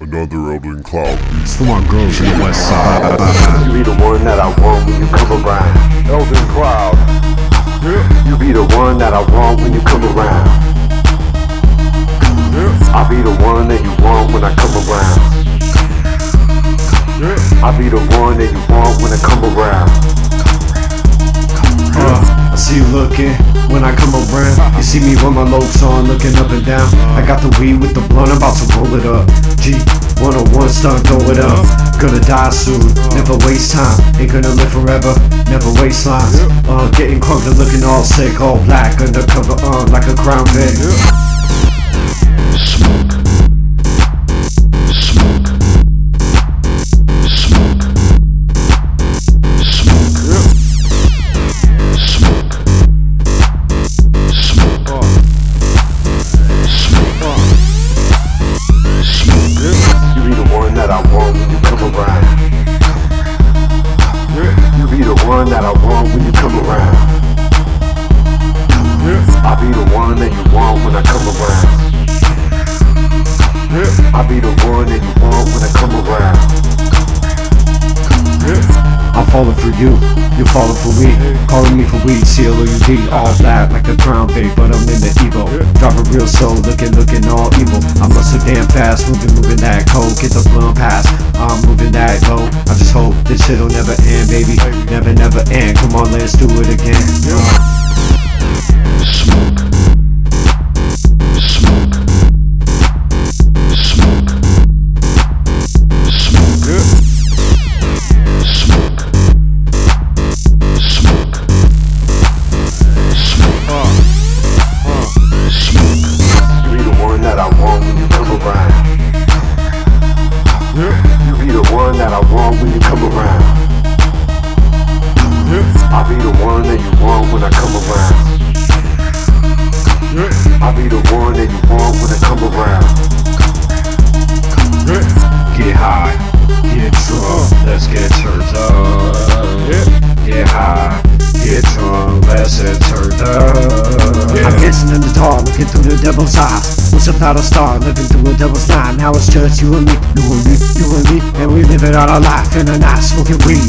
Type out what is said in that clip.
Another Eldon Cloud beat. It's for my girls in the west side. You be the one that I want when you come around. Eldon Cloud. You be the one that I want when you come around. I'll be the one that you want when I come around. I'll be the one that you want when I come around. Uh, I see you looking when I come around. You see me with my lopes on, looking up and down. I got the weed with the blunt, I'm about to roll it up. G 101 stunt, throw it up. Gonna die soon, never waste time. Ain't gonna live forever, never waste lines. Uh, getting crunk and looking all sick, all black, undercover, uh, like a crown. Smoke. Smoke. I'll be the one that you want when I come around. I'm falling for you, you're falling for me. Calling me for weed, C-L-O-U-D, all that like a crown bait, but I'm in the Evo. Driving real slow, looking, looking all evil. I'm so damn fast, moving, moving that cold, get the blunt pass. I'm moving that low. I just hope this shit'll never end, baby. Never, never end. Come on, let's do it again. When I come around. I'll be the one that you want when I come around. Get high, get drunk, let's get turned up. Get high, get drunk, let's get turned up. I'm dancing in the dark, looking through the devil's eyes. I'm not a star, living through a devil's night. Now it's just you and me, you and me, you and me, and we living out our life in a night, smoking weed.